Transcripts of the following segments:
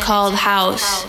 called house.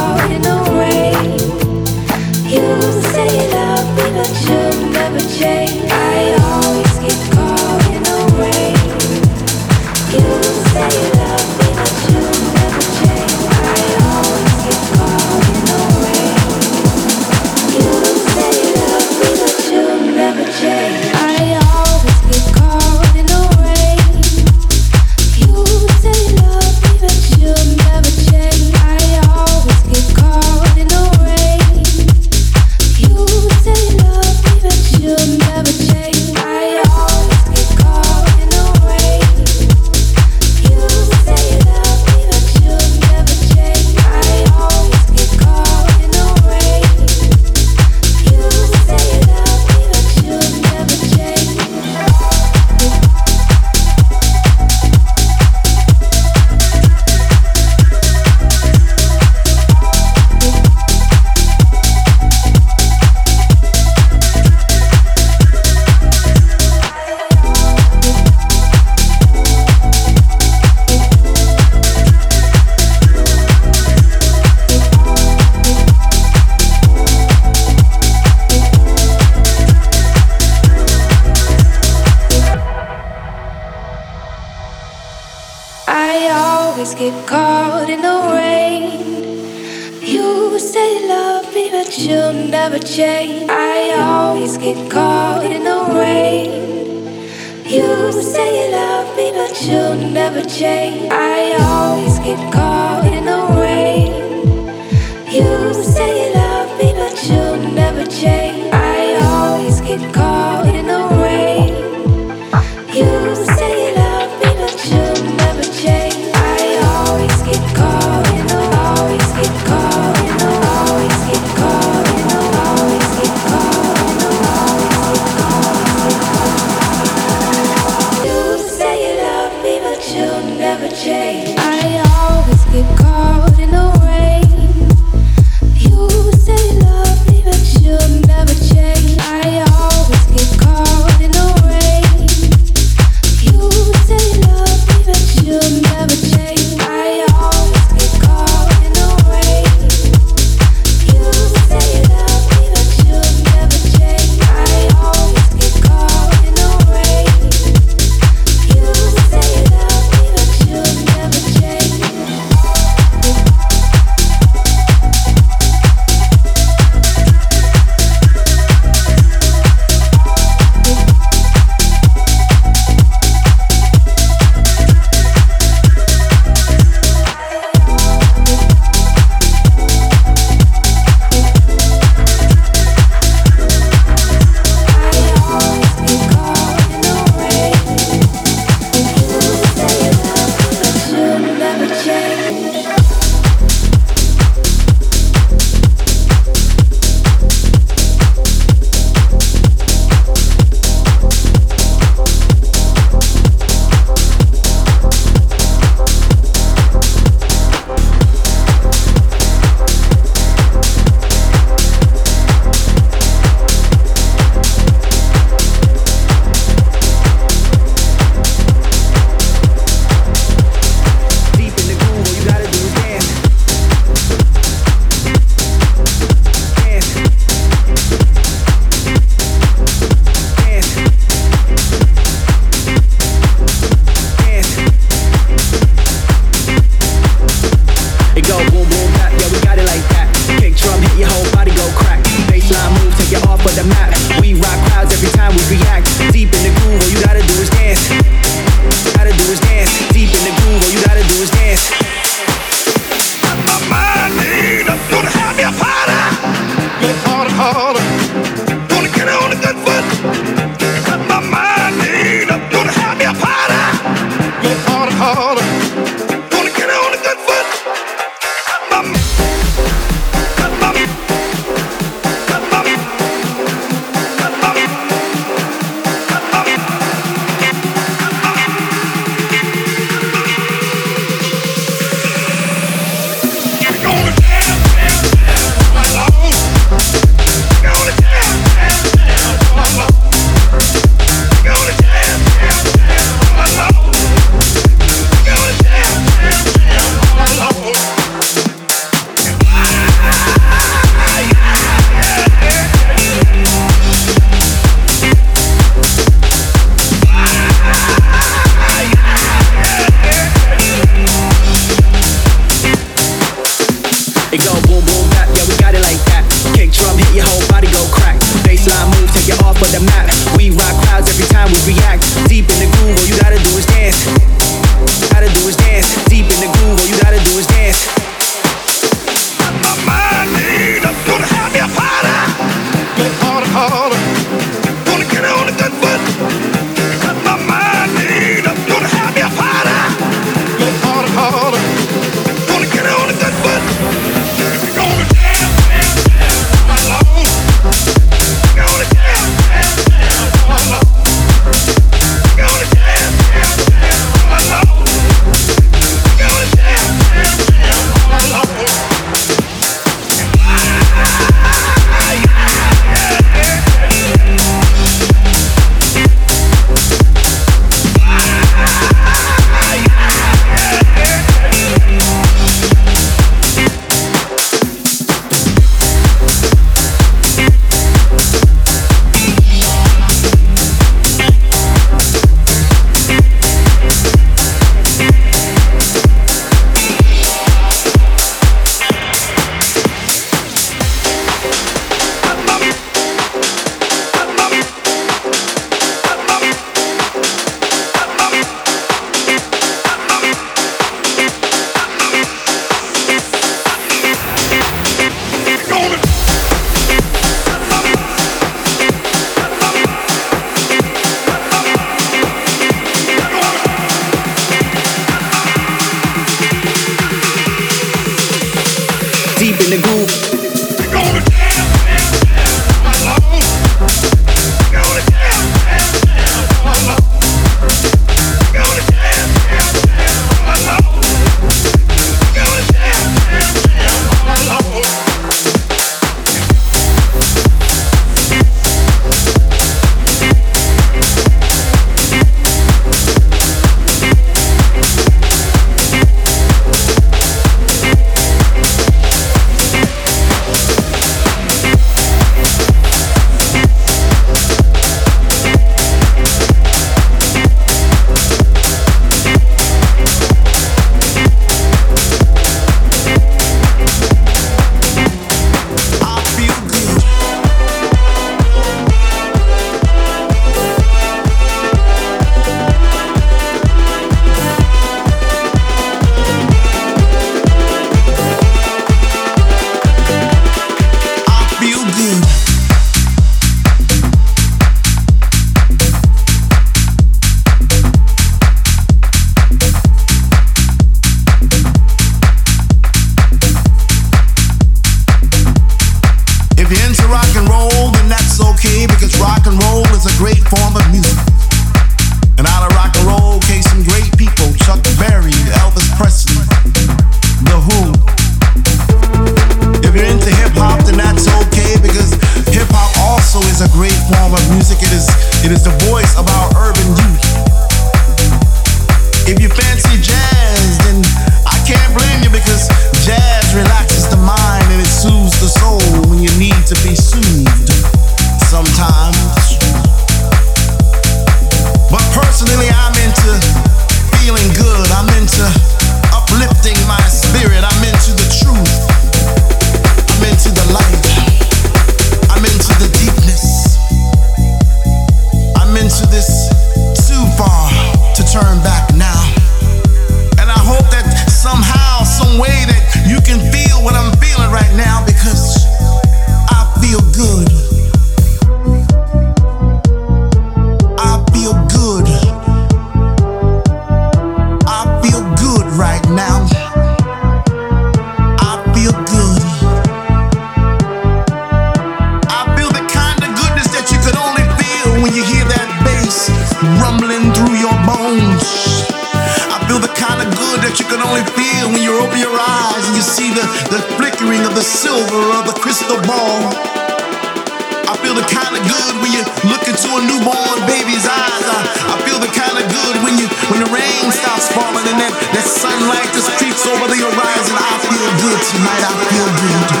kind of good when you look into a newborn baby's eyes. I, I feel the kind of good when you when the rain stops falling and that, that sunlight just creeps over the horizon. I feel good tonight. I feel good.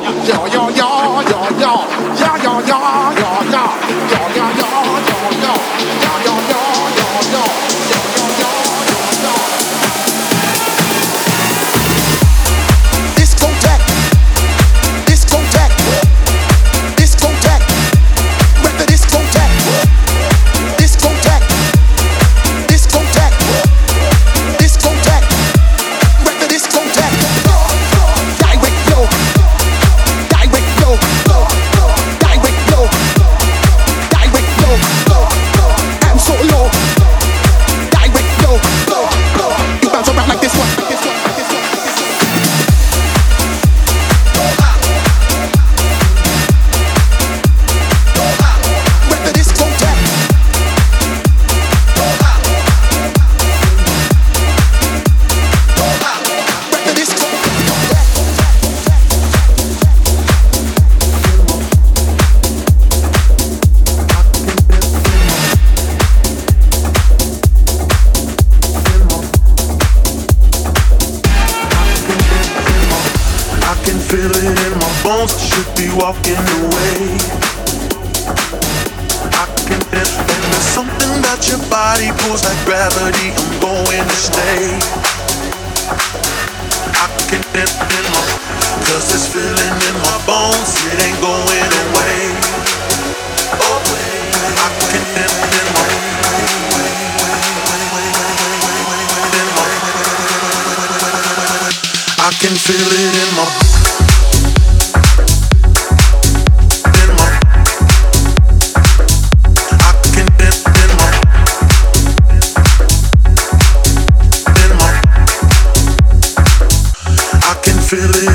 呀呀呀呀呀呀呀 feeling.